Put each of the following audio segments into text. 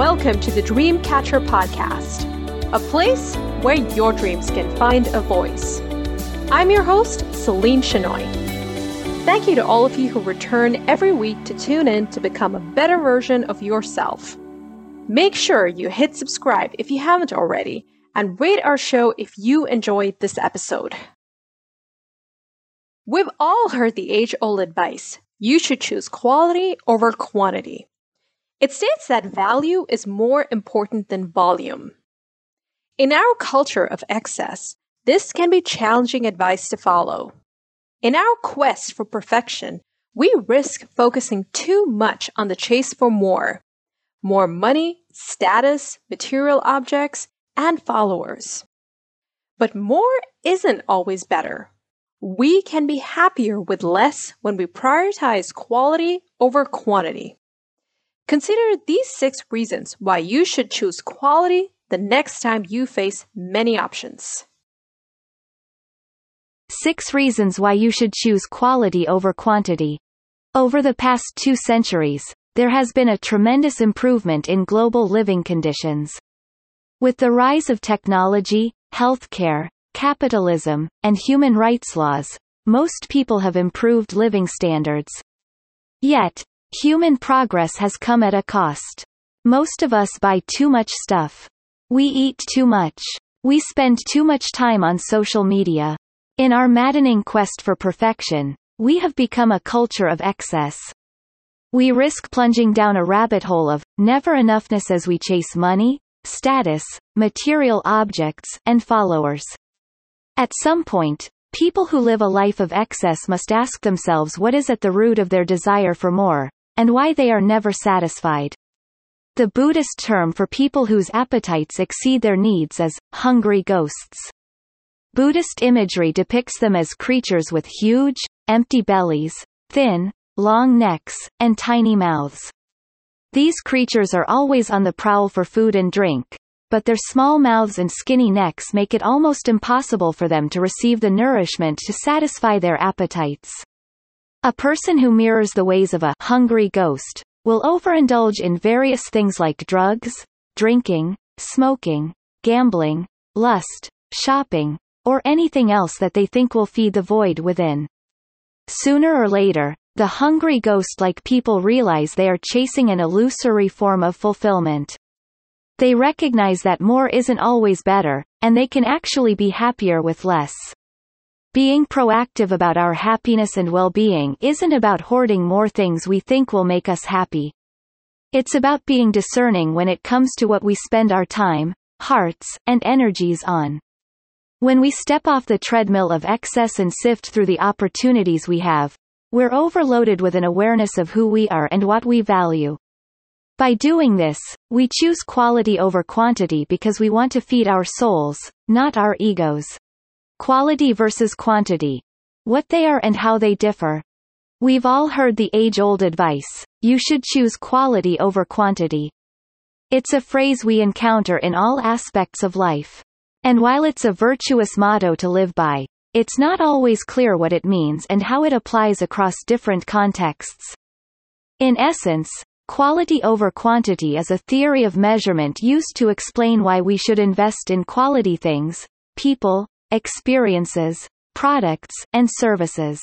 welcome to the Dreamcatcher Podcast, a place where your dreams can find a voice. I'm your host, Celine Chenoy. Thank you to all of you who return every week to tune in to become a better version of yourself. Make sure you hit subscribe if you haven't already, and rate our show if you enjoyed this episode. We've all heard the age old advice you should choose quality over quantity. It states that value is more important than volume. In our culture of excess, this can be challenging advice to follow. In our quest for perfection, we risk focusing too much on the chase for more more money, status, material objects, and followers. But more isn't always better. We can be happier with less when we prioritize quality over quantity. Consider these six reasons why you should choose quality the next time you face many options. 6 Reasons Why You Should Choose Quality Over Quantity. Over the past two centuries, there has been a tremendous improvement in global living conditions. With the rise of technology, healthcare, capitalism, and human rights laws, most people have improved living standards. Yet, Human progress has come at a cost. Most of us buy too much stuff. We eat too much. We spend too much time on social media. In our maddening quest for perfection, we have become a culture of excess. We risk plunging down a rabbit hole of never enoughness as we chase money, status, material objects, and followers. At some point, people who live a life of excess must ask themselves what is at the root of their desire for more, and why they are never satisfied. The Buddhist term for people whose appetites exceed their needs is hungry ghosts. Buddhist imagery depicts them as creatures with huge, empty bellies, thin, long necks, and tiny mouths. These creatures are always on the prowl for food and drink, but their small mouths and skinny necks make it almost impossible for them to receive the nourishment to satisfy their appetites. A person who mirrors the ways of a hungry ghost will overindulge in various things like drugs, drinking, smoking, gambling, lust, shopping, or anything else that they think will feed the void within. Sooner or later, the hungry ghost-like people realize they are chasing an illusory form of fulfillment. They recognize that more isn't always better, and they can actually be happier with less. Being proactive about our happiness and well-being isn't about hoarding more things we think will make us happy. It's about being discerning when it comes to what we spend our time, hearts, and energies on. When we step off the treadmill of excess and sift through the opportunities we have, we're overloaded with an awareness of who we are and what we value. By doing this, we choose quality over quantity because we want to feed our souls, not our egos. Quality versus quantity. What they are and how they differ. We've all heard the age-old advice, you should choose quality over quantity. It's a phrase we encounter in all aspects of life. And while it's a virtuous motto to live by, it's not always clear what it means and how it applies across different contexts. In essence, quality over quantity is a theory of measurement used to explain why we should invest in quality things, people, experiences, products, and services.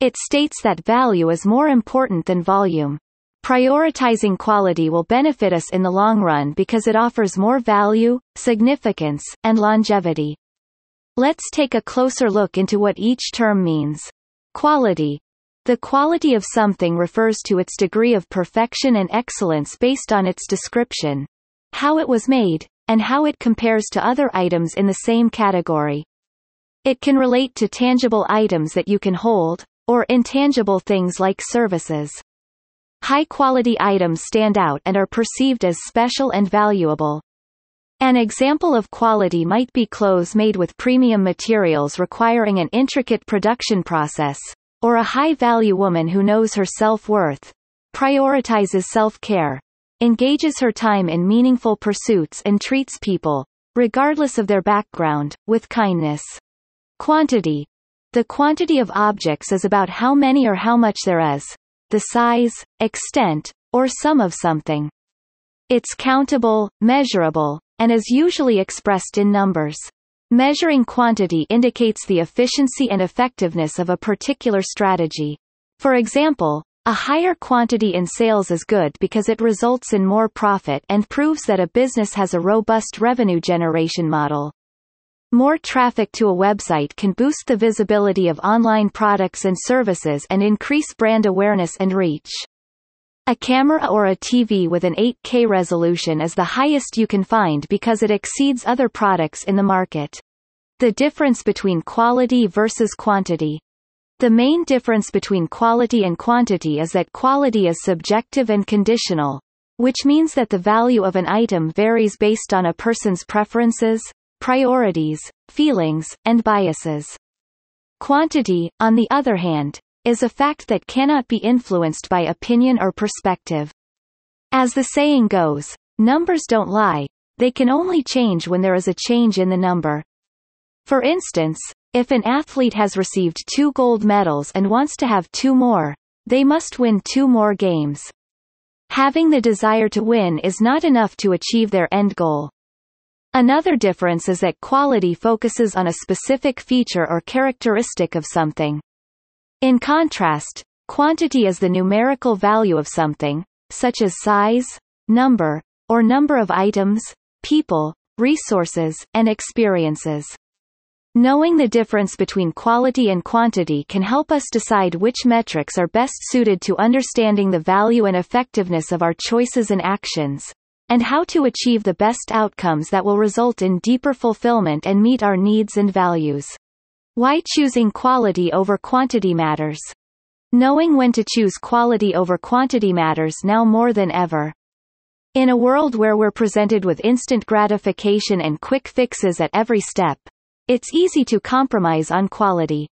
It states that value is more important than volume. Prioritizing quality will benefit us in the long run because it offers more value, significance, and longevity. Let's take a closer look into what each term means. Quality. The quality of something refers to its degree of perfection and excellence based on its description, how it was made, and how it compares to other items in the same category. It can relate to tangible items that you can hold, or intangible things like services. High-quality items stand out and are perceived as special and valuable. An example of quality might be clothes made with premium materials requiring an intricate production process, or a high-value woman who knows her self-worth, prioritizes self-care, engages her time in meaningful pursuits and treats people, regardless of their background, with kindness. Quantity. The quantity of objects is about how many or how much there is, the size, extent, or sum of something. It's countable, measurable, and is usually expressed in numbers. Measuring quantity indicates the efficiency and effectiveness of a particular strategy. For example, a higher quantity in sales is good because it results in more profit and proves that a business has a robust revenue generation model. More traffic to a website can boost the visibility of online products and services and increase brand awareness and reach. A camera or a TV with an 8K resolution is the highest you can find because it exceeds other products in the market. The difference between quality versus quantity. The main difference between quality and quantity is that quality is subjective and conditional, which means that the value of an item varies based on a person's preferences, priorities, feelings, and biases. Quantity, on the other hand, is a fact that cannot be influenced by opinion or perspective. As the saying goes, numbers don't lie, they can only change when there is a change in the number. For instance, if an athlete has received two gold medals and wants to have two more, they must win two more games. Having the desire to win is not enough to achieve their end goal. Another difference is that quality focuses on a specific feature or characteristic of something. In contrast, quantity is the numerical value of something, such as size, number, or number of items, people, resources, and experiences. Knowing the difference between quality and quantity can help us decide which metrics are best suited to understanding the value and effectiveness of our choices and actions, and how to achieve the best outcomes that will result in deeper fulfillment and meet our needs and values. Why choosing quality over quantity matters. Knowing when to choose quality over quantity matters now more than ever. In a world where we're presented with instant gratification and quick fixes at every step, it's easy to compromise on quality.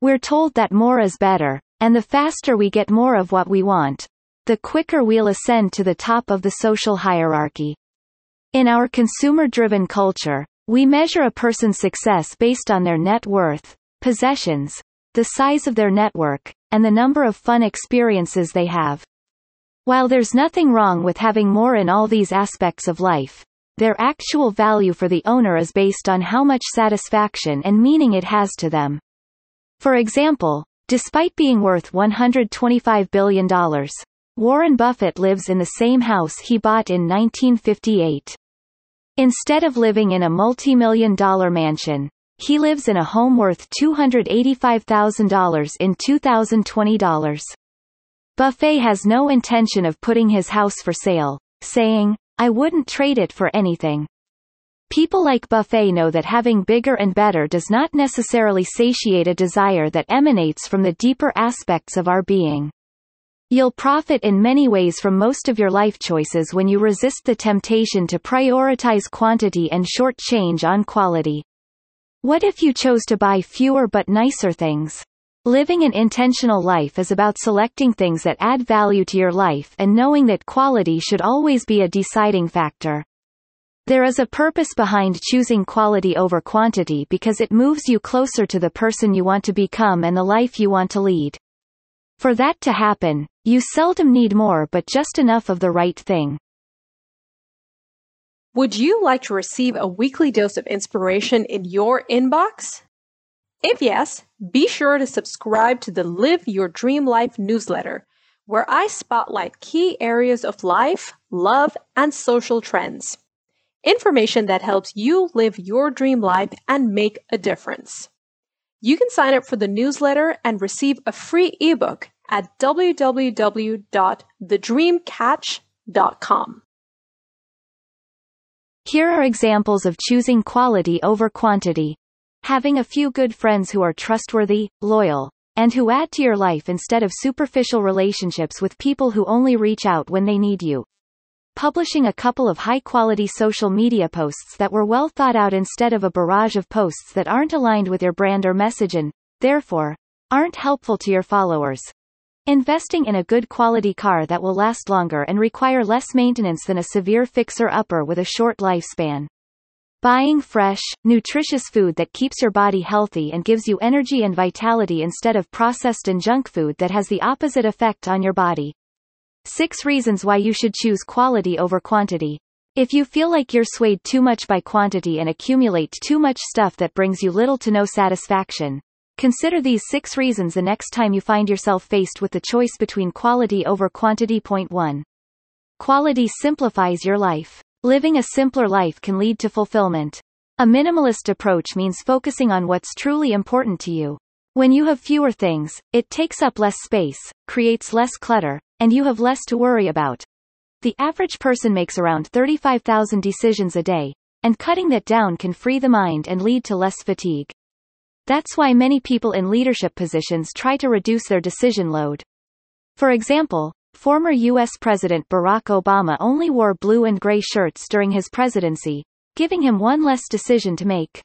We're told that more is better, and the faster we get more of what we want, the quicker we'll ascend to the top of the social hierarchy. In our consumer-driven culture, we measure a person's success based on their net worth, possessions, the size of their network, and the number of fun experiences they have. While there's nothing wrong with having more in all these aspects of life, their actual value for the owner is based on how much satisfaction and meaning it has to them. For example, despite being worth $125 billion, Warren Buffett lives in the same house he bought in 1958. Instead of living in a multi-million dollar mansion, he lives in a home worth $285,000 in 2020 dollars. Buffett has no intention of putting his house for sale, saying, I wouldn't trade it for anything. People like Buffett know that having bigger and better does not necessarily satiate a desire that emanates from the deeper aspects of our being. You'll profit in many ways from most of your life choices when you resist the temptation to prioritize quantity and shortchange on quality. What if you chose to buy fewer but nicer things? Living an intentional life is about selecting things that add value to your life and knowing that quality should always be a deciding factor. There is a purpose behind choosing quality over quantity because it moves you closer to the person you want to become and the life you want to lead. For that to happen, you seldom need more but just enough of the right thing. Would you like to receive a weekly dose of inspiration in your inbox? If yes, be sure to subscribe to the Live Your Dream Life newsletter, where I spotlight key areas of life, love, and social trends. Information that helps you live your dream life and make a difference. You can sign up for the newsletter and receive a free ebook at www.thedreamcatch.com. Here are examples of choosing quality over quantity. Having a few good friends who are trustworthy, loyal, and who add to your life instead of superficial relationships with people who only reach out when they need you. Publishing a couple of high-quality social media posts that were well thought out instead of a barrage of posts that aren't aligned with your brand or message and, therefore, aren't helpful to your followers. Investing in a good quality car that will last longer and require less maintenance than a severe fixer-upper with a short lifespan. Buying fresh, nutritious food that keeps your body healthy and gives you energy and vitality instead of processed and junk food that has the opposite effect on your body. 6 reasons why you should choose quality over quantity. If you feel like you're swayed too much by quantity and accumulate too much stuff that brings you little to no satisfaction, consider these 6 reasons the next time you find yourself faced with the choice between quality over quantity. Point 1. Quality simplifies your life. Living a simpler life can lead to fulfillment. A minimalist approach means focusing on what's truly important to you. When you have fewer things, it takes up less space, creates less clutter, and you have less to worry about. The average person makes around 35,000 decisions a day, and cutting that down can free the mind and lead to less fatigue. That's why many people in leadership positions try to reduce their decision load. For example, former U.S. President Barack Obama only wore blue and gray shirts during his presidency, giving him one less decision to make.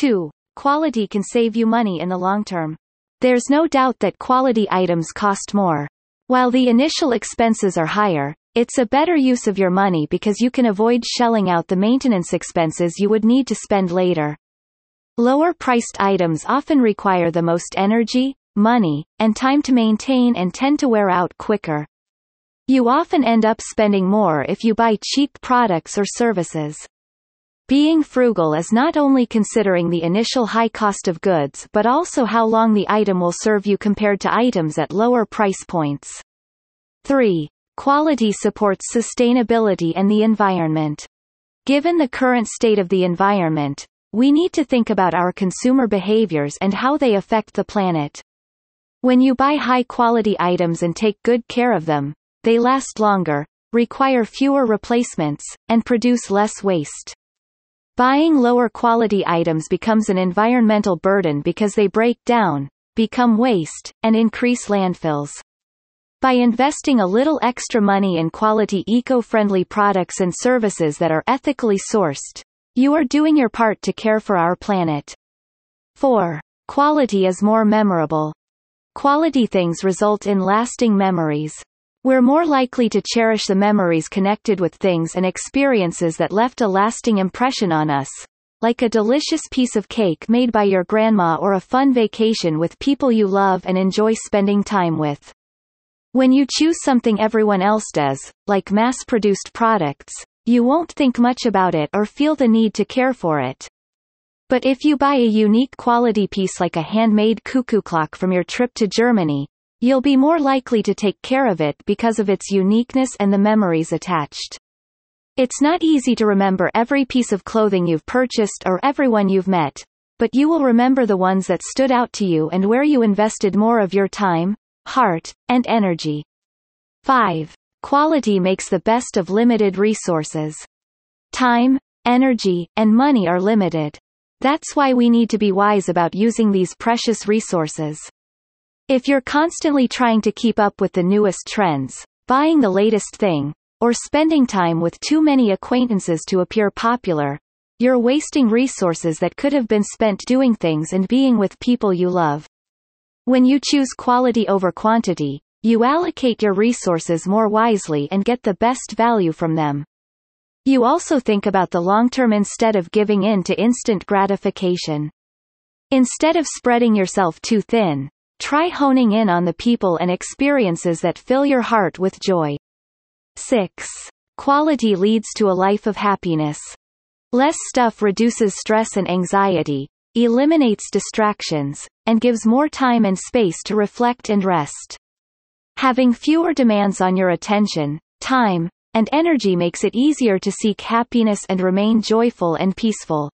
2. Quality can save you money in the long term. There's no doubt that quality items cost more. While the initial expenses are higher, it's a better use of your money because you can avoid shelling out the maintenance expenses you would need to spend later. Lower priced items often require the most energy, money, and time to maintain and tend to wear out quicker. You often end up spending more if you buy cheap products or services. Being frugal is not only considering the initial high cost of goods but also how long the item will serve you compared to items at lower price points. 3. Quality supports sustainability and the environment. Given the current state of the environment, we need to think about our consumer behaviors and how they affect the planet. When you buy high-quality items and take good care of them, they last longer, require fewer replacements, and produce less waste. Buying lower quality items becomes an environmental burden because they break down, become waste, and increase landfills. By investing a little extra money in quality eco-friendly products and services that are ethically sourced, you are doing your part to care for our planet. 4. Quality is more memorable. Quality things result in lasting memories. We're more likely to cherish the memories connected with things and experiences that left a lasting impression on us, like a delicious piece of cake made by your grandma or a fun vacation with people you love and enjoy spending time with. When you choose something everyone else does, like mass-produced products, you won't think much about it or feel the need to care for it. But if you buy a unique quality piece like a handmade cuckoo clock from your trip to Germany, you'll be more likely to take care of it because of its uniqueness and the memories attached. It's not easy to remember every piece of clothing you've purchased or everyone you've met, but you will remember the ones that stood out to you and where you invested more of your time, heart, and energy. 5. Quality makes the best of limited resources. Time, energy, and money are limited. That's why we need to be wise about using these precious resources. If you're constantly trying to keep up with the newest trends, buying the latest thing, or spending time with too many acquaintances to appear popular, you're wasting resources that could have been spent doing things and being with people you love. When you choose quality over quantity, you allocate your resources more wisely and get the best value from them. You also think about the long term instead of giving in to instant gratification. Instead of spreading yourself too thin, try honing in on the people and experiences that fill your heart with joy. 6. Quality leads to a life of happiness. Less stuff reduces stress and anxiety, eliminates distractions, and gives more time and space to reflect and rest. Having fewer demands on your attention, time, and energy makes it easier to seek happiness and remain joyful and peaceful.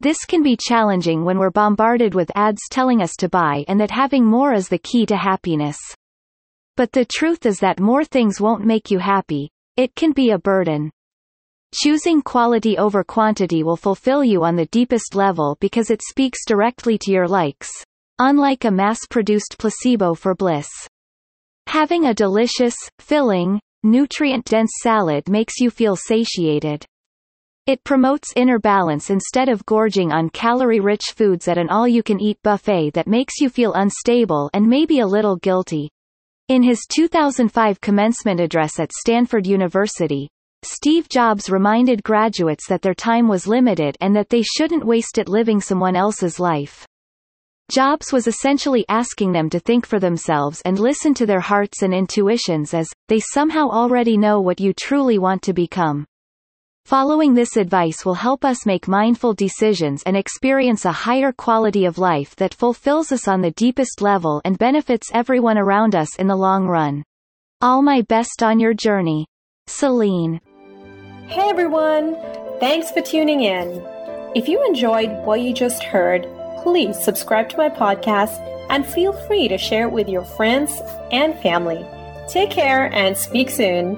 This can be challenging when we're bombarded with ads telling us to buy and that having more is the key to happiness. But the truth is that more things won't make you happy, it can be a burden. Choosing quality over quantity will fulfill you on the deepest level because it speaks directly to your likes, unlike a mass-produced placebo for bliss. Having a delicious, filling, nutrient-dense salad makes you feel satiated. It promotes inner balance instead of gorging on calorie-rich foods at an all-you-can-eat buffet that makes you feel unstable and maybe a little guilty. In his 2005 commencement address at Stanford University, Steve Jobs reminded graduates that their time was limited and that they shouldn't waste it living someone else's life. Jobs was essentially asking them to think for themselves and listen to their hearts and intuitions as, they somehow already know what you truly want to become. Following this advice will help us make mindful decisions and experience a higher quality of life that fulfills us on the deepest level and benefits everyone around us in the long run. All my best on your journey. Celine. Hey everyone! Thanks for tuning in. If you enjoyed what you just heard, please subscribe to my podcast and feel free to share it with your friends and family. Take care and speak soon.